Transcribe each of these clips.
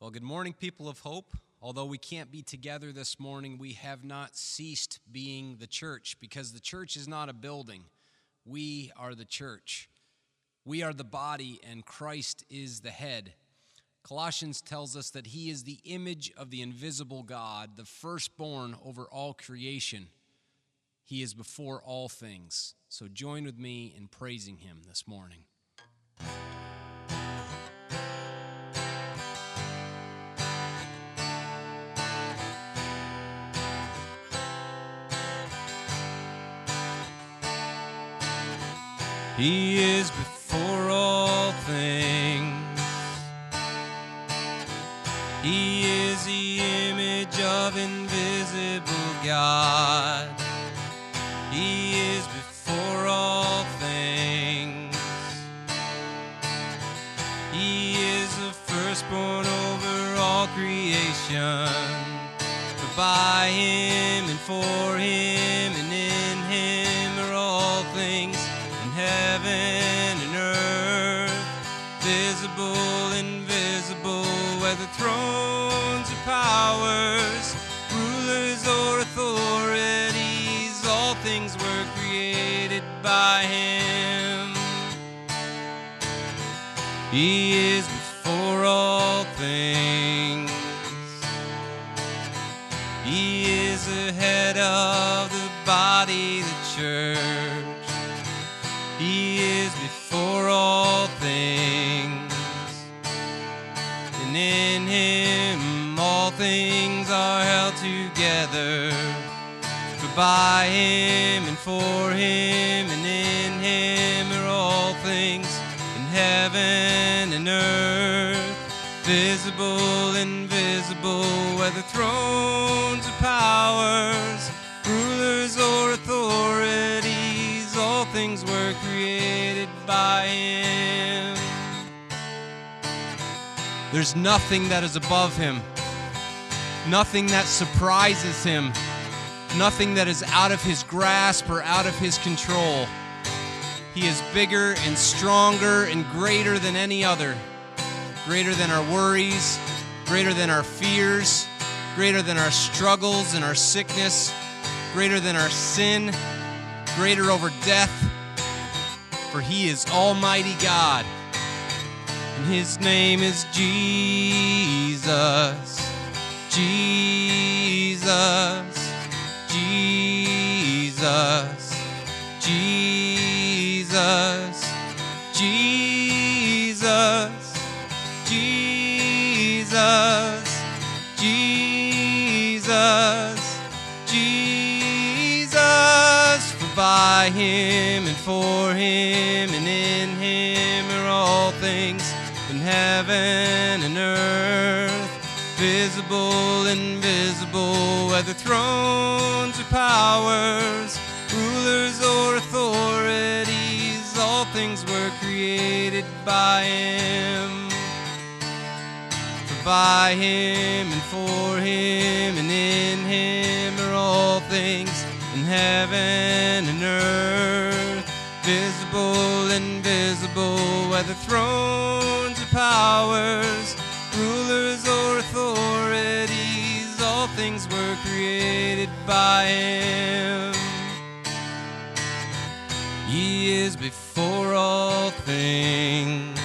Well, good morning, people of hope. Although we can't be together this morning, we have not ceased being the church because the church is not a building. We are the church. We are the body, and Christ is the head. Colossians tells us that he is the image of the invisible God, the firstborn over all creation. He is before all things. So join with me in praising him this morning. He is before all things. He is the image of invisible God. He is before all things. He is the firstborn over all creation. For by him and for him thrones or powers, rulers or authorities, all things were created by him. He is before all things. He is ahead of by him and for him and in him are all things in heaven and earth, visible, invisible, whether thrones or powers, rulers or authorities, all things were created by him. There's nothing that is above him, nothing that surprises him, nothing that is out of his grasp or out of his control. He is bigger and stronger and greater than any other, greater than our worries, greater than our fears, greater than our struggles and our sickness, greater than our sin, greater over death. For he is Almighty God, and his name is Jesus. Jesus, Jesus, Jesus, Jesus, Jesus, Jesus, Jesus. For by him and for him and in him are all things in heaven visible, invisible, whether thrones or powers, rulers or authorities, all things were created by him. For by him and for him and in him are all things in heaven and earth, visible, invisible, whether thrones or powers, rulers things were created by him. He is before all things.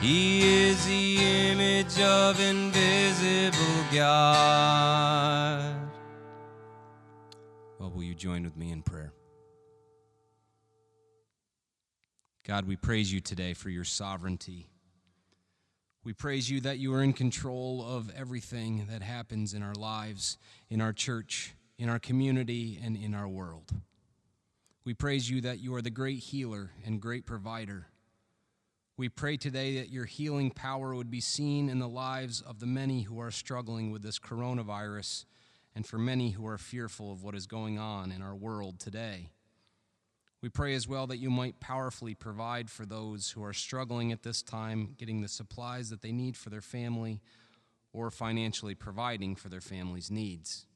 He is the image of invisible God. Well, will you join with me in prayer? God, we praise you today for your sovereignty. We praise you that you are in control of everything that happens in our lives, in our church, in our community, and in our world. We praise you that you are the great healer and great provider. We pray today that your healing power would be seen in the lives of the many who are struggling with this coronavirus and for many who are fearful of what is going on in our world today. We pray as well that you might powerfully provide for those who are struggling at this time, getting the supplies that they need for their family or financially providing for their family's needs.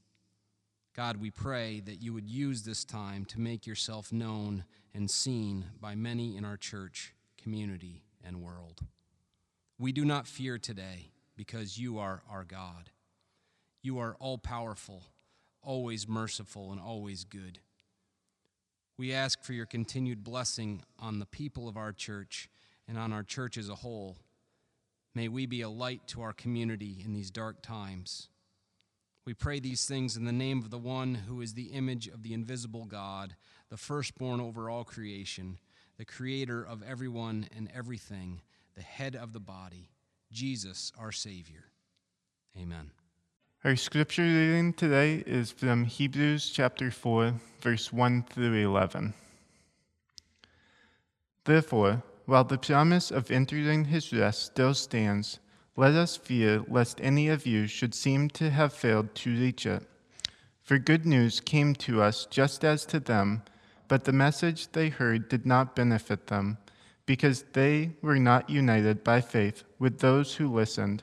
God, we pray that you would use this time to make yourself known and seen by many in our church, community, and world. We do not fear today because you are our God. You are all powerful, always merciful, and always good. We ask for your continued blessing on the people of our church and on our church as a whole. May we be a light to our community in these dark times. We pray these things in the name of the one who is the image of the invisible God, the firstborn over all creation, the creator of everyone and everything, the head of the body, Jesus, our Savior. Amen. Our scripture reading today is from Hebrews chapter 4, verse 1 through 11. Therefore, while the promise of entering his rest still stands, let us fear lest any of you should seem to have failed to reach it. For good news came to us just as to them, but the message they heard did not benefit them, because they were not united by faith with those who listened.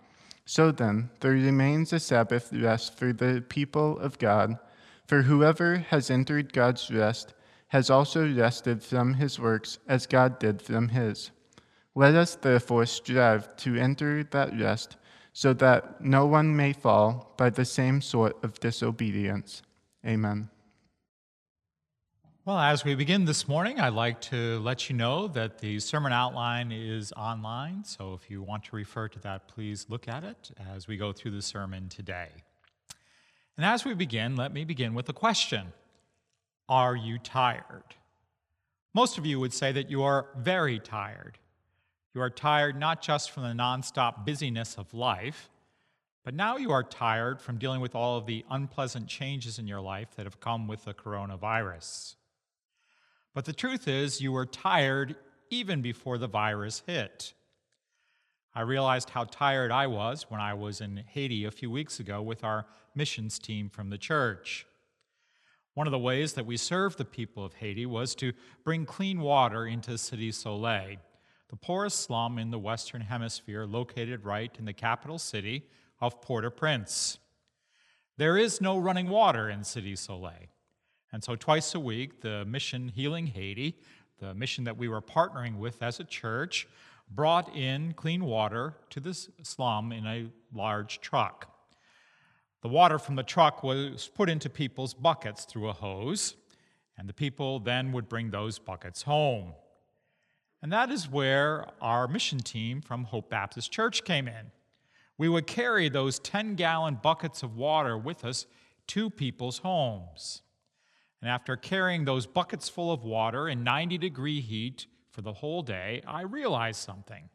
So then, there remains a Sabbath rest for the people of God, for whoever has entered God's rest has also rested from his works as God did from his. Let us therefore strive to enter that rest, so that no one may fall by the same sort of disobedience. Amen. Well, as we begin this morning, I'd like to let you know that the sermon outline is online. So if you want to refer to that, please look at it as we go through the sermon today. And as we begin, let me begin with a question Are you tired? Most of you would say that you are very tired. You are tired not just from the nonstop busyness of life, but now you are tired from dealing with all of the unpleasant changes in your life that have come with the coronavirus. But the truth is, you were tired even before the virus hit. I realized how tired I was when I was in Haiti a few weeks ago with our missions team from the church. One of the ways that we served the people of Haiti was to bring clean water into Cité Soleil, the poorest slum in the Western Hemisphere located right in the capital city of Port au Prince. There is no running water in Cité Soleil. And so, twice a week, the mission Healing Haiti, the mission that we were partnering with as a church, brought in clean water to this slum in a large truck. The water from the truck was put into people's buckets through a hose, and the people then would bring those buckets home. And that is where our mission team from Hope Baptist Church came in. We would carry those 10 gallon buckets of water with us to people's homes. And after carrying those buckets full of water in 90 degree heat for the whole day, I realized something.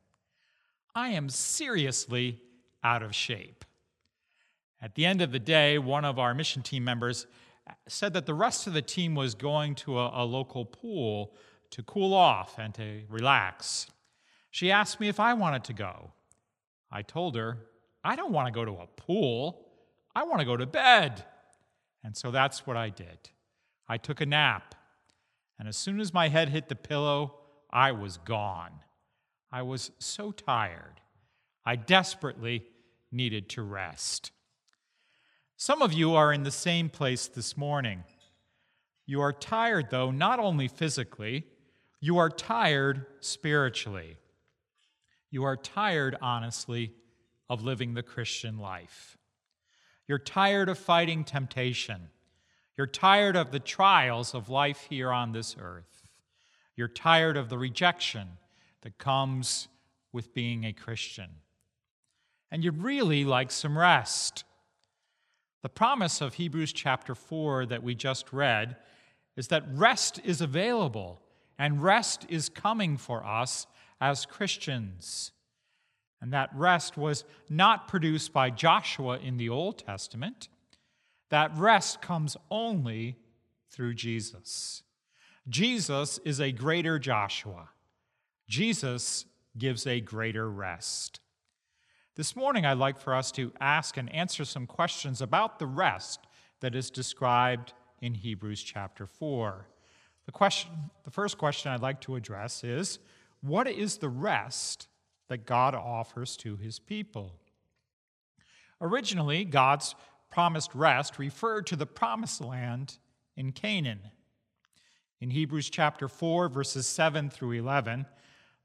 I am seriously out of shape. At the end of the day, one of our mission team members said that the rest of the team was going to a, a local pool to cool off and to relax. She asked me if I wanted to go. I told her, I don't want to go to a pool. I want to go to bed. And so that's what I did. I took a nap, and as soon as my head hit the pillow, I was gone. I was so tired. I desperately needed to rest. Some of you are in the same place this morning. You are tired, though, not only physically, you are tired spiritually. You are tired, honestly, of living the Christian life. You're tired of fighting temptation. You're tired of the trials of life here on this earth. You're tired of the rejection that comes with being a Christian. And you'd really like some rest. The promise of Hebrews chapter 4 that we just read is that rest is available and rest is coming for us as Christians. And that rest was not produced by Joshua in the Old Testament. That rest comes only through Jesus. Jesus is a greater Joshua. Jesus gives a greater rest. This morning, I'd like for us to ask and answer some questions about the rest that is described in Hebrews chapter 4. The, question, the first question I'd like to address is what is the rest that God offers to his people? Originally, God's promised rest referred to the promised land in Canaan. In Hebrews chapter 4, verses 7 through 11,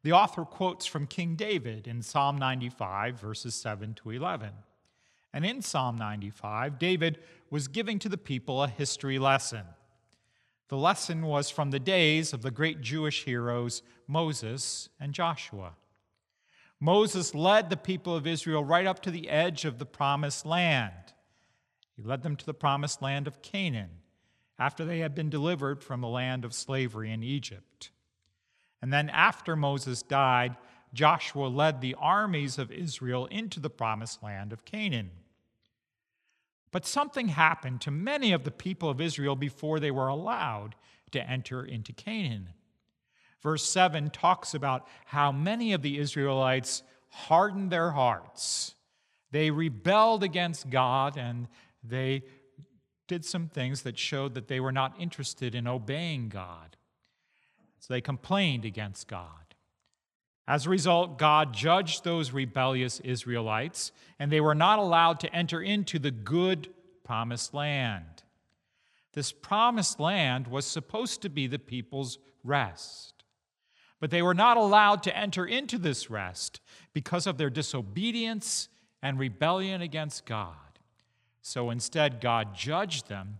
the author quotes from King David in Psalm 95, verses 7 to 11. And in Psalm 95, David was giving to the people a history lesson. The lesson was from the days of the great Jewish heroes Moses and Joshua. Moses led the people of Israel right up to the edge of the promised land. He led them to the promised land of Canaan after they had been delivered from the land of slavery in Egypt. And then, after Moses died, Joshua led the armies of Israel into the promised land of Canaan. But something happened to many of the people of Israel before they were allowed to enter into Canaan. Verse 7 talks about how many of the Israelites hardened their hearts. They rebelled against God and they did some things that showed that they were not interested in obeying God. So they complained against God. As a result, God judged those rebellious Israelites, and they were not allowed to enter into the good promised land. This promised land was supposed to be the people's rest. But they were not allowed to enter into this rest because of their disobedience and rebellion against God. So instead, God judged them,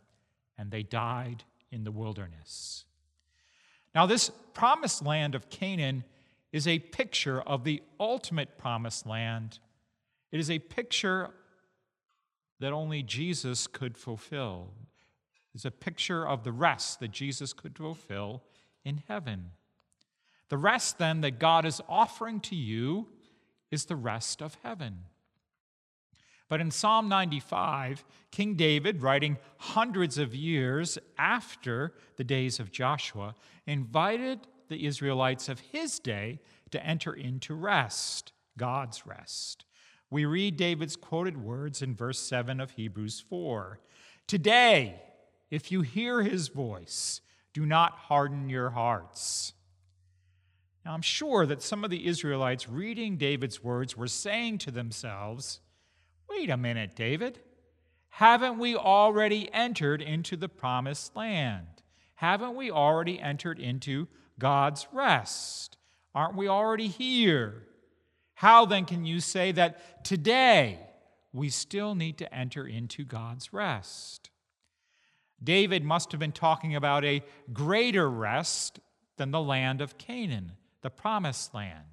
and they died in the wilderness. Now, this promised land of Canaan is a picture of the ultimate promised land. It is a picture that only Jesus could fulfill. It's a picture of the rest that Jesus could fulfill in heaven. The rest, then, that God is offering to you is the rest of heaven. But in Psalm 95, King David, writing hundreds of years after the days of Joshua, invited the Israelites of his day to enter into rest, God's rest. We read David's quoted words in verse 7 of Hebrews 4 Today, if you hear his voice, do not harden your hearts. Now, I'm sure that some of the Israelites reading David's words were saying to themselves, Wait a minute, David. Haven't we already entered into the promised land? Haven't we already entered into God's rest? Aren't we already here? How then can you say that today we still need to enter into God's rest? David must have been talking about a greater rest than the land of Canaan, the promised land.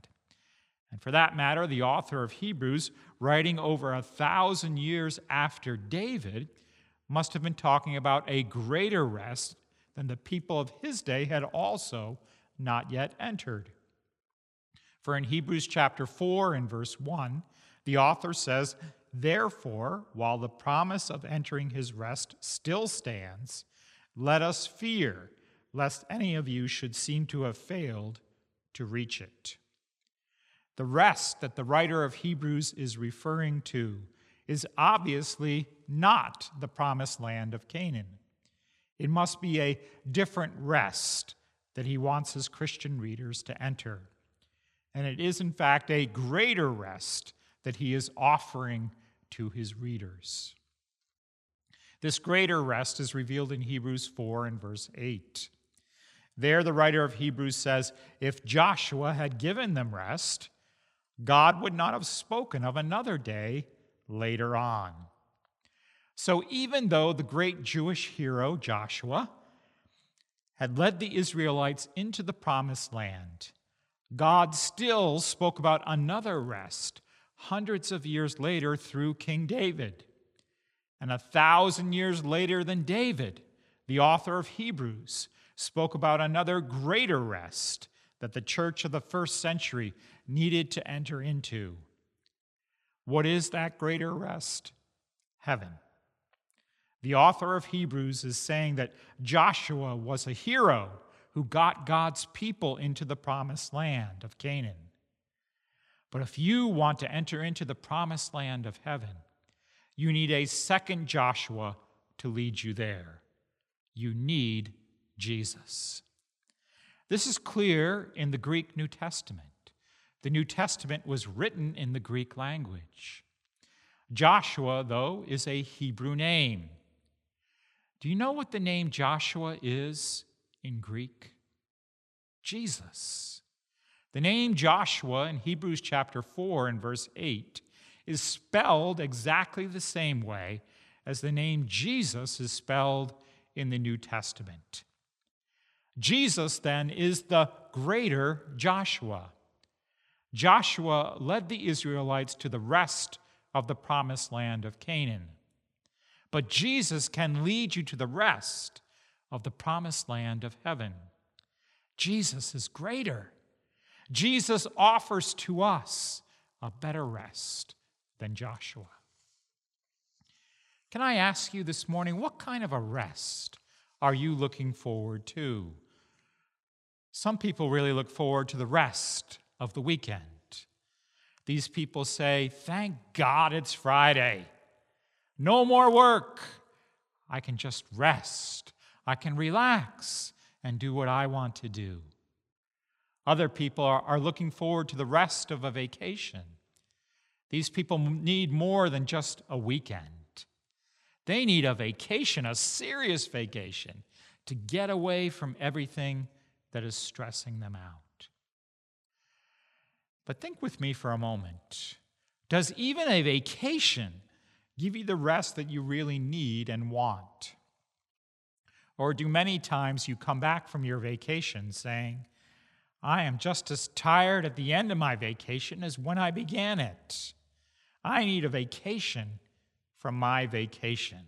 And for that matter, the author of Hebrews, writing over a thousand years after David, must have been talking about a greater rest than the people of his day had also not yet entered. For in Hebrews chapter 4 and verse 1, the author says, Therefore, while the promise of entering his rest still stands, let us fear lest any of you should seem to have failed to reach it. The rest that the writer of Hebrews is referring to is obviously not the promised land of Canaan. It must be a different rest that he wants his Christian readers to enter. And it is, in fact, a greater rest that he is offering to his readers. This greater rest is revealed in Hebrews 4 and verse 8. There, the writer of Hebrews says, If Joshua had given them rest, God would not have spoken of another day later on. So, even though the great Jewish hero Joshua had led the Israelites into the promised land, God still spoke about another rest hundreds of years later through King David. And a thousand years later than David, the author of Hebrews spoke about another greater rest that the church of the first century needed to enter into. What is that greater rest? Heaven. The author of Hebrews is saying that Joshua was a hero who got God's people into the promised land of Canaan. But if you want to enter into the promised land of heaven, you need a second Joshua to lead you there. You need Jesus. This is clear in the Greek New Testament. The New Testament was written in the Greek language. Joshua, though, is a Hebrew name. Do you know what the name Joshua is in Greek? Jesus. The name Joshua in Hebrews chapter 4 and verse 8 is spelled exactly the same way as the name Jesus is spelled in the New Testament. Jesus, then, is the greater Joshua. Joshua led the Israelites to the rest of the promised land of Canaan. But Jesus can lead you to the rest of the promised land of heaven. Jesus is greater. Jesus offers to us a better rest than Joshua. Can I ask you this morning, what kind of a rest are you looking forward to? Some people really look forward to the rest of the weekend. These people say, Thank God it's Friday. No more work. I can just rest. I can relax and do what I want to do. Other people are, are looking forward to the rest of a vacation. These people need more than just a weekend. They need a vacation, a serious vacation, to get away from everything that is stressing them out. But think with me for a moment. Does even a vacation give you the rest that you really need and want? Or do many times you come back from your vacation saying, I am just as tired at the end of my vacation as when I began it. I need a vacation from my vacation.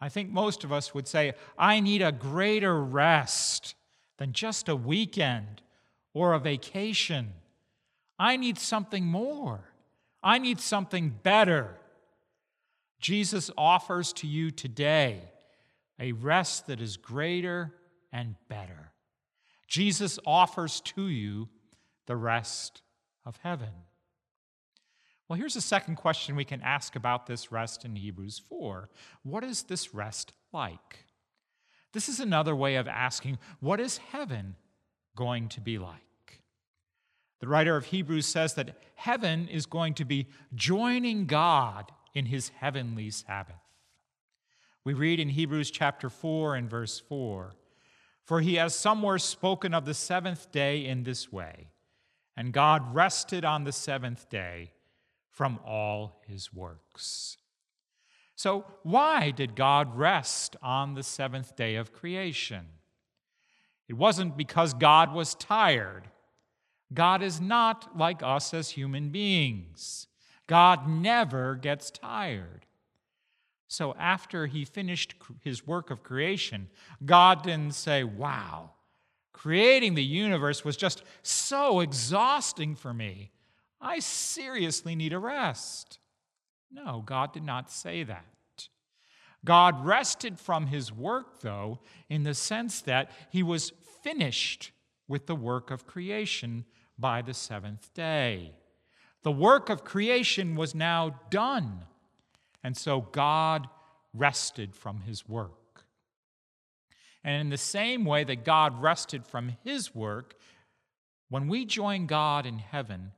I think most of us would say, I need a greater rest than just a weekend or a vacation. I need something more. I need something better. Jesus offers to you today a rest that is greater and better. Jesus offers to you the rest of heaven. Well, here's a second question we can ask about this rest in Hebrews 4. What is this rest like? This is another way of asking, what is heaven going to be like? The writer of Hebrews says that heaven is going to be joining God in his heavenly Sabbath. We read in Hebrews chapter 4 and verse 4 For he has somewhere spoken of the seventh day in this way, and God rested on the seventh day from all his works. So, why did God rest on the seventh day of creation? It wasn't because God was tired. God is not like us as human beings. God never gets tired. So, after he finished his work of creation, God didn't say, Wow, creating the universe was just so exhausting for me. I seriously need a rest. No, God did not say that. God rested from his work, though, in the sense that he was finished with the work of creation by the seventh day. The work of creation was now done, and so God rested from his work. And in the same way that God rested from his work, when we join God in heaven,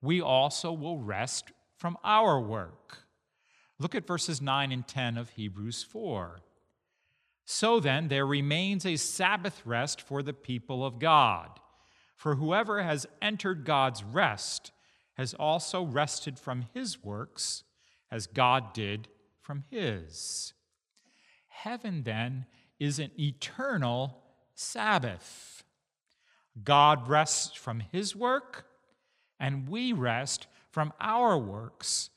we also will rest from our work. Look at verses 9 and 10 of Hebrews 4. So then, there remains a Sabbath rest for the people of God. For whoever has entered God's rest has also rested from his works as God did from his. Heaven, then, is an eternal Sabbath. God rests from his work, and we rest from our works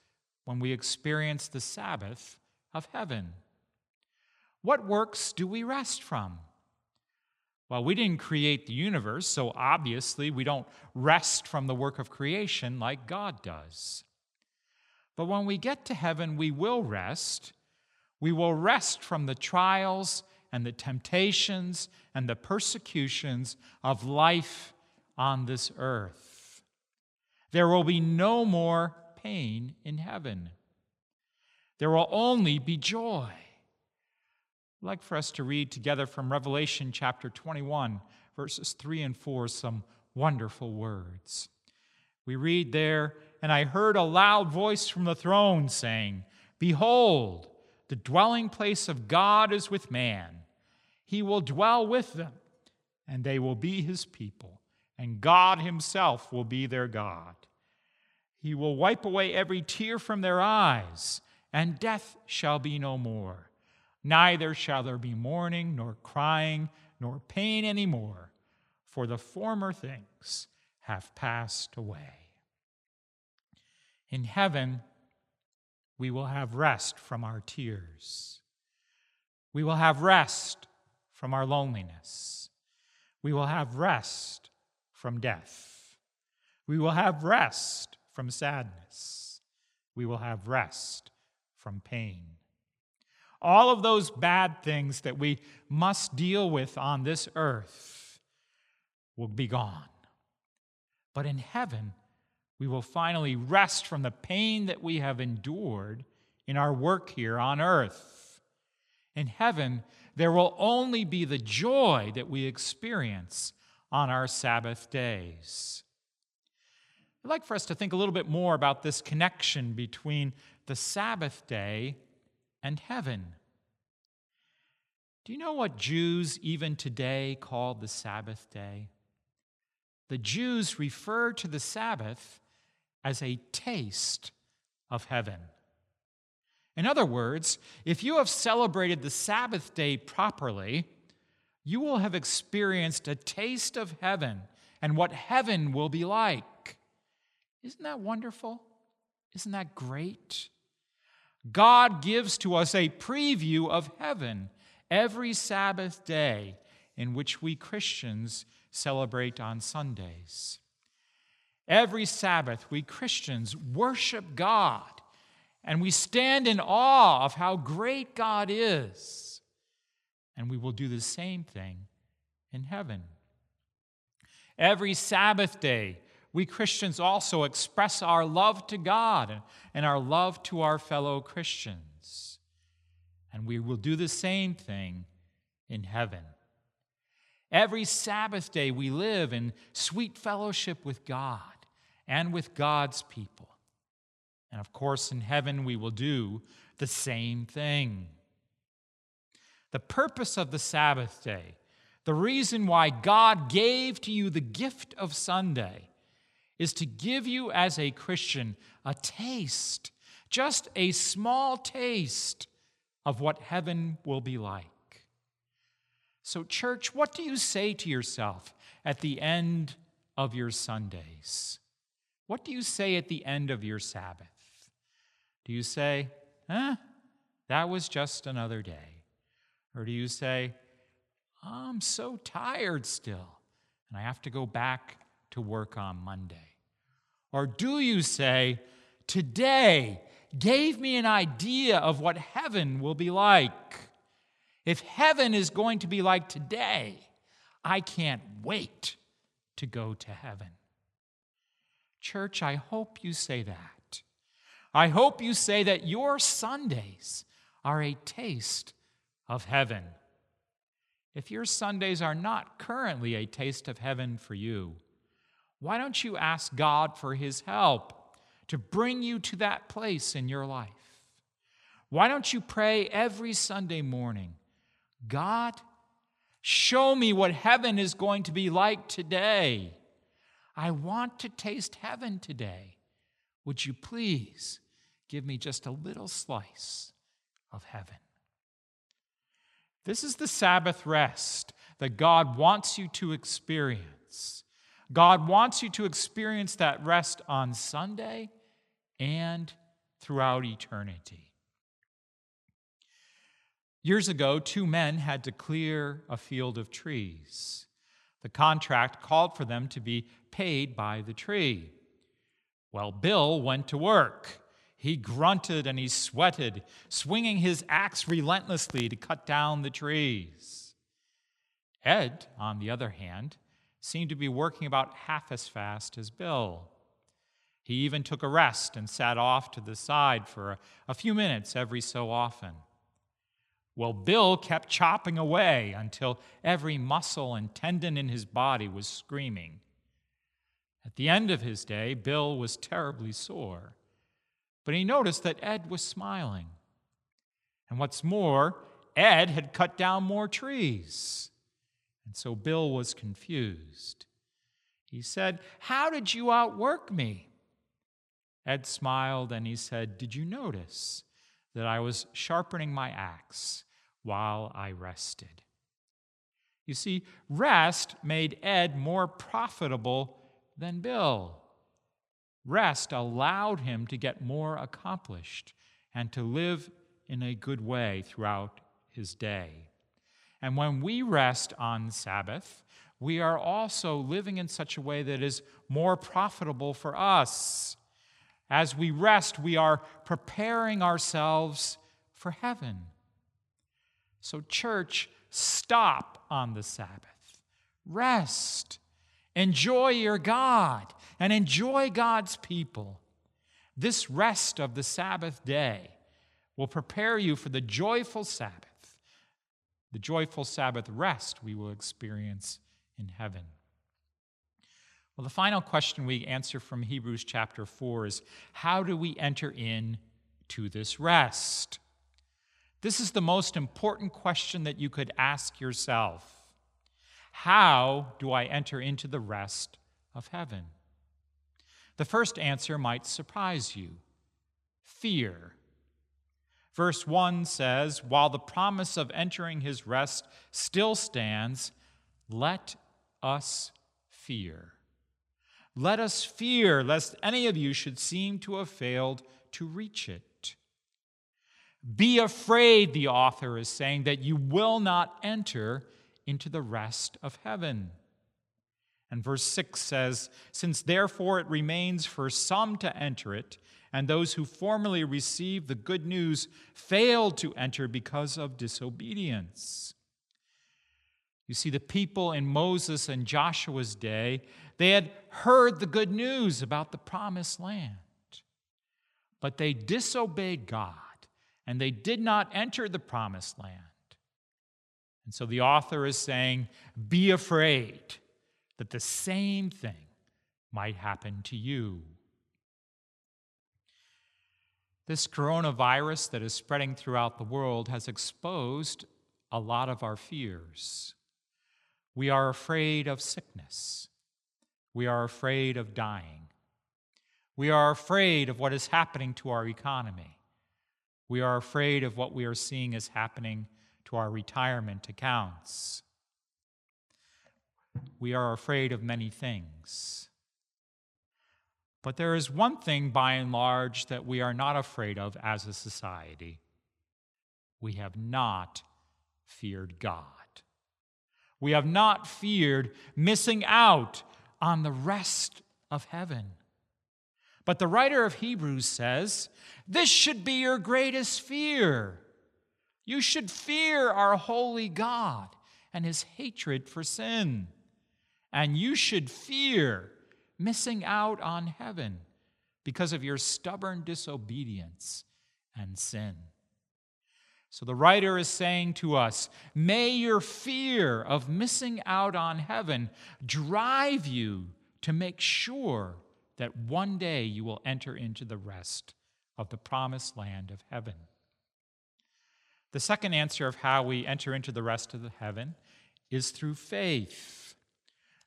when we experience the Sabbath of heaven. What works do we rest from? Well, we didn't create the universe, so obviously we don't rest from the work of creation like God does. But when we get to heaven, we will rest. We will rest from the trials and the temptations and the persecutions of life on this earth. There will be no more pain in heaven. There will only be joy. I'd like for us to read together from Revelation chapter 21, verses 3 and 4, some wonderful words. We read there, and I heard a loud voice from the throne saying, Behold, the dwelling place of God is with man. He will dwell with them, and they will be his people, and God himself will be their God. He will wipe away every tear from their eyes, and death shall be no more. Neither shall there be mourning, nor crying, nor pain any more, for the former things have passed away. In heaven, we will have rest from our tears. We will have rest from our loneliness. We will have rest from death. We will have rest from sadness. We will have rest from pain. All of those bad things that we must deal with on this earth will be gone. But in heaven, we will finally rest from the pain that we have endured in our work here on earth. In heaven, there will only be the joy that we experience on our Sabbath days. I'd like for us to think a little bit more about this connection between the Sabbath day and heaven. Do you know what Jews even today call the Sabbath day? The Jews refer to the Sabbath as a taste of heaven. In other words, if you have celebrated the Sabbath day properly, you will have experienced a taste of heaven and what heaven will be like. Isn't that wonderful? Isn't that great? God gives to us a preview of heaven every Sabbath day in which we Christians celebrate on Sundays. Every Sabbath, we Christians worship God and we stand in awe of how great God is. And we will do the same thing in heaven. Every Sabbath day, we Christians also express our love to God and our love to our fellow Christians. And we will do the same thing in heaven. Every Sabbath day, we live in sweet fellowship with God and with God's people. And of course, in heaven, we will do the same thing. The purpose of the Sabbath day, the reason why God gave to you the gift of Sunday, is to give you as a Christian a taste, just a small taste of what heaven will be like. So, church, what do you say to yourself at the end of your Sundays? What do you say at the end of your Sabbath? Do you say, huh, that was just another day? Or do you say, I'm so tired still, and I have to go back to work on Monday? Or do you say, today gave me an idea of what heaven will be like? If heaven is going to be like today, I can't wait to go to heaven. Church, I hope you say that. I hope you say that your Sundays are a taste of heaven. If your Sundays are not currently a taste of heaven for you, why don't you ask God for His help to bring you to that place in your life? Why don't you pray every Sunday morning, God, show me what heaven is going to be like today? I want to taste heaven today. Would you please give me just a little slice of heaven? This is the Sabbath rest that God wants you to experience. God wants you to experience that rest on Sunday and throughout eternity. Years ago, two men had to clear a field of trees. The contract called for them to be paid by the tree. Well, Bill went to work. He grunted and he sweated, swinging his axe relentlessly to cut down the trees. Ed, on the other hand, seemed to be working about half as fast as Bill. He even took a rest and sat off to the side for a, a few minutes every so often. Well, Bill kept chopping away until every muscle and tendon in his body was screaming. At the end of his day, Bill was terribly sore, but he noticed that Ed was smiling. And what's more, Ed had cut down more trees. And so Bill was confused. He said, How did you outwork me? Ed smiled and he said, Did you notice that I was sharpening my axe while I rested? You see, rest made Ed more profitable than Bill. Rest allowed him to get more accomplished and to live in a good way throughout his day. And when we rest on Sabbath, we are also living in such a way that is more profitable for us. As we rest, we are preparing ourselves for heaven. So, church, stop on the Sabbath. Rest. Enjoy your God and enjoy God's people. This rest of the Sabbath day will prepare you for the joyful Sabbath, the joyful Sabbath rest we will experience in heaven. Well, the final question we answer from Hebrews chapter 4 is how do we enter in to this rest? This is the most important question that you could ask yourself. How do I enter into the rest of heaven? The first answer might surprise you fear. Verse 1 says, While the promise of entering his rest still stands, let us fear. Let us fear lest any of you should seem to have failed to reach it. Be afraid, the author is saying, that you will not enter into the rest of heaven. And verse 6 says, Since therefore it remains for some to enter it, and those who formerly received the good news failed to enter because of disobedience. You see, the people in Moses and Joshua's day, they had heard the good news about the promised land, but they disobeyed God and they did not enter the promised land. And so the author is saying, be afraid that the same thing might happen to you. This coronavirus that is spreading throughout the world has exposed a lot of our fears. We are afraid of sickness. We are afraid of dying. We are afraid of what is happening to our economy. We are afraid of what we are seeing is happening to our retirement accounts. We are afraid of many things. But there is one thing, by and large, that we are not afraid of as a society we have not feared God. We have not feared missing out on the rest of heaven. But the writer of Hebrews says, This should be your greatest fear. You should fear our holy God and his hatred for sin. And you should fear missing out on heaven because of your stubborn disobedience and sin. So the writer is saying to us, may your fear of missing out on heaven drive you to make sure that one day you will enter into the rest of the promised land of heaven. The second answer of how we enter into the rest of the heaven is through faith.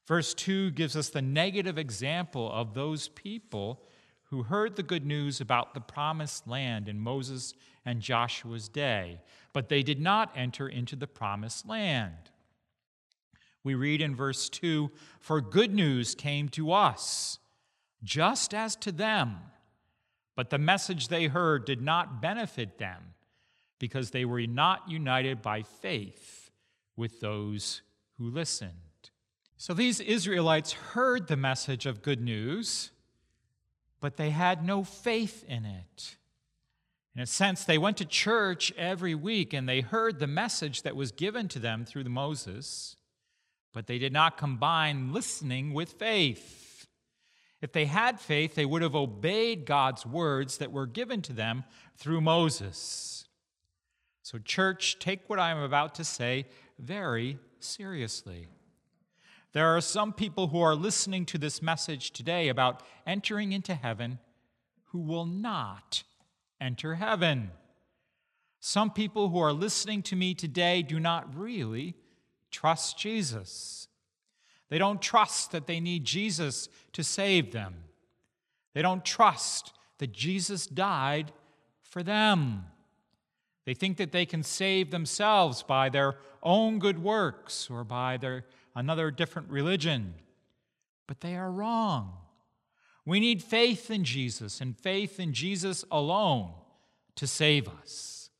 Verse 2 gives us the negative example of those people who heard the good news about the promised land in Moses and Joshua's day, but they did not enter into the promised land. We read in verse 2 For good news came to us, just as to them, but the message they heard did not benefit them because they were not united by faith with those who listened. So these Israelites heard the message of good news, but they had no faith in it. In a sense, they went to church every week and they heard the message that was given to them through Moses, but they did not combine listening with faith. If they had faith, they would have obeyed God's words that were given to them through Moses. So, church, take what I'm about to say very seriously. There are some people who are listening to this message today about entering into heaven who will not enter heaven. Some people who are listening to me today do not really trust Jesus. They don't trust that they need Jesus to save them. They don't trust that Jesus died for them. They think that they can save themselves by their own good works or by their another different religion. But they are wrong. We need faith in Jesus and faith in Jesus alone to save us.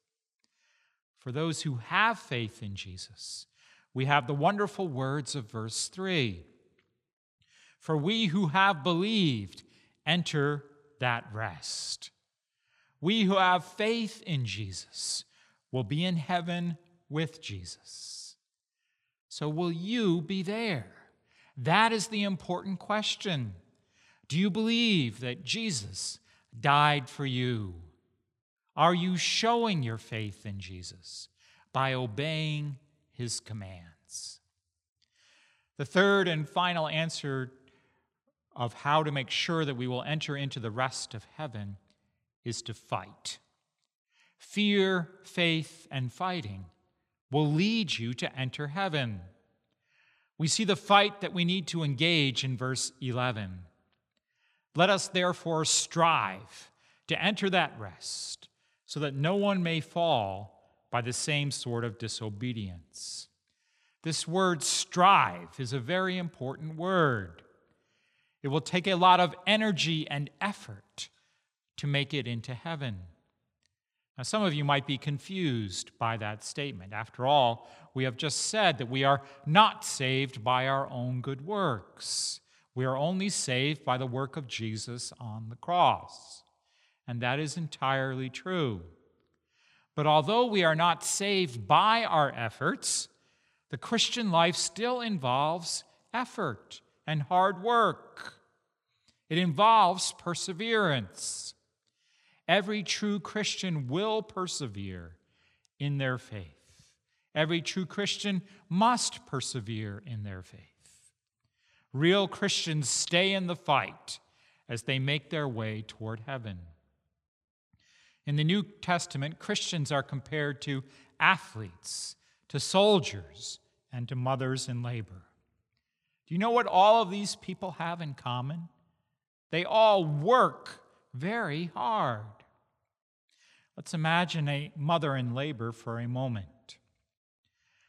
For those who have faith in Jesus, we have the wonderful words of verse 3 For we who have believed enter that rest. We who have faith in Jesus will be in heaven with Jesus. So, will you be there? That is the important question. Do you believe that Jesus died for you? Are you showing your faith in Jesus by obeying his commands? The third and final answer of how to make sure that we will enter into the rest of heaven is to fight. Fear, faith, and fighting will lead you to enter heaven. We see the fight that we need to engage in verse 11. Let us therefore strive to enter that rest, so that no one may fall by the same sort of disobedience. This word strive is a very important word. It will take a lot of energy and effort to make it into heaven. Now, some of you might be confused by that statement. After all, we have just said that we are not saved by our own good works. We are only saved by the work of Jesus on the cross. And that is entirely true. But although we are not saved by our efforts, the Christian life still involves effort and hard work. It involves perseverance. Every true Christian will persevere in their faith. Every true Christian must persevere in their faith. Real Christians stay in the fight as they make their way toward heaven. In the New Testament, Christians are compared to athletes, to soldiers, and to mothers in labor. Do you know what all of these people have in common? They all work very hard. Let's imagine a mother in labor for a moment.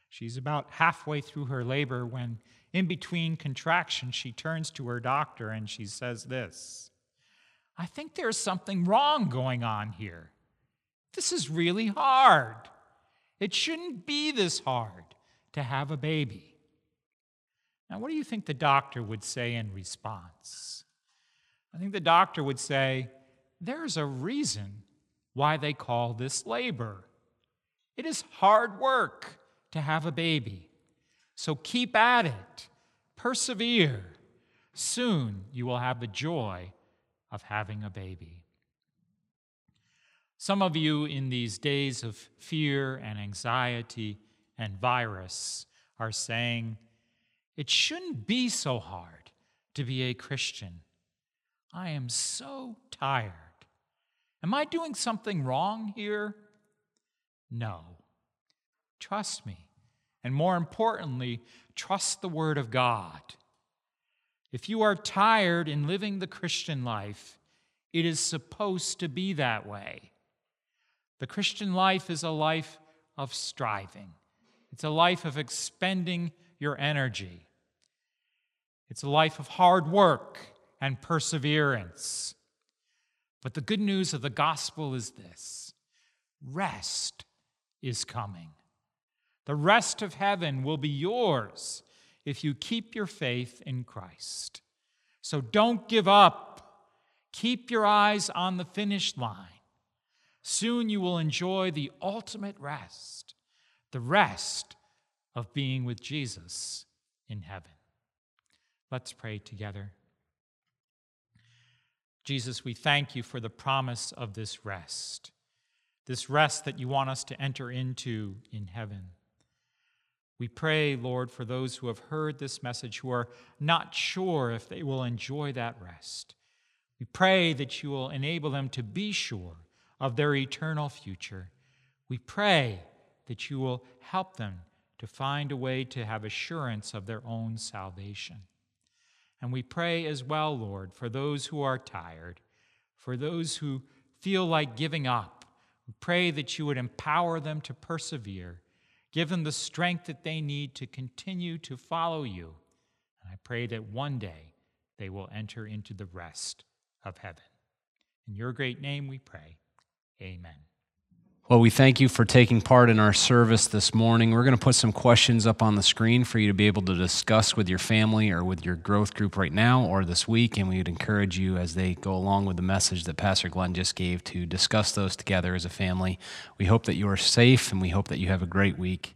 She's about halfway through her labor when in between contractions, she turns to her doctor and she says this I think there's something wrong going on here. This is really hard. It shouldn't be this hard to have a baby. Now, what do you think the doctor would say in response? I think the doctor would say, There's a reason why they call this labor. It is hard work to have a baby. So keep at it, persevere. Soon you will have the joy of having a baby. Some of you in these days of fear and anxiety and virus are saying, It shouldn't be so hard to be a Christian. I am so tired. Am I doing something wrong here? No. Trust me. And more importantly, trust the Word of God. If you are tired in living the Christian life, it is supposed to be that way. The Christian life is a life of striving, it's a life of expending your energy, it's a life of hard work and perseverance. But the good news of the gospel is this rest is coming. The rest of heaven will be yours if you keep your faith in Christ. So don't give up. Keep your eyes on the finish line. Soon you will enjoy the ultimate rest, the rest of being with Jesus in heaven. Let's pray together. Jesus, we thank you for the promise of this rest, this rest that you want us to enter into in heaven. We pray, Lord, for those who have heard this message who are not sure if they will enjoy that rest. We pray that you will enable them to be sure of their eternal future. We pray that you will help them to find a way to have assurance of their own salvation. And we pray as well, Lord, for those who are tired, for those who feel like giving up. We pray that you would empower them to persevere, give them the strength that they need to continue to follow you. And I pray that one day they will enter into the rest of heaven. In your great name we pray. Amen. Well, we thank you for taking part in our service this morning. We're going to put some questions up on the screen for you to be able to discuss with your family or with your growth group right now or this week. And we would encourage you as they go along with the message that Pastor Glenn just gave to discuss those together as a family. We hope that you are safe and we hope that you have a great week.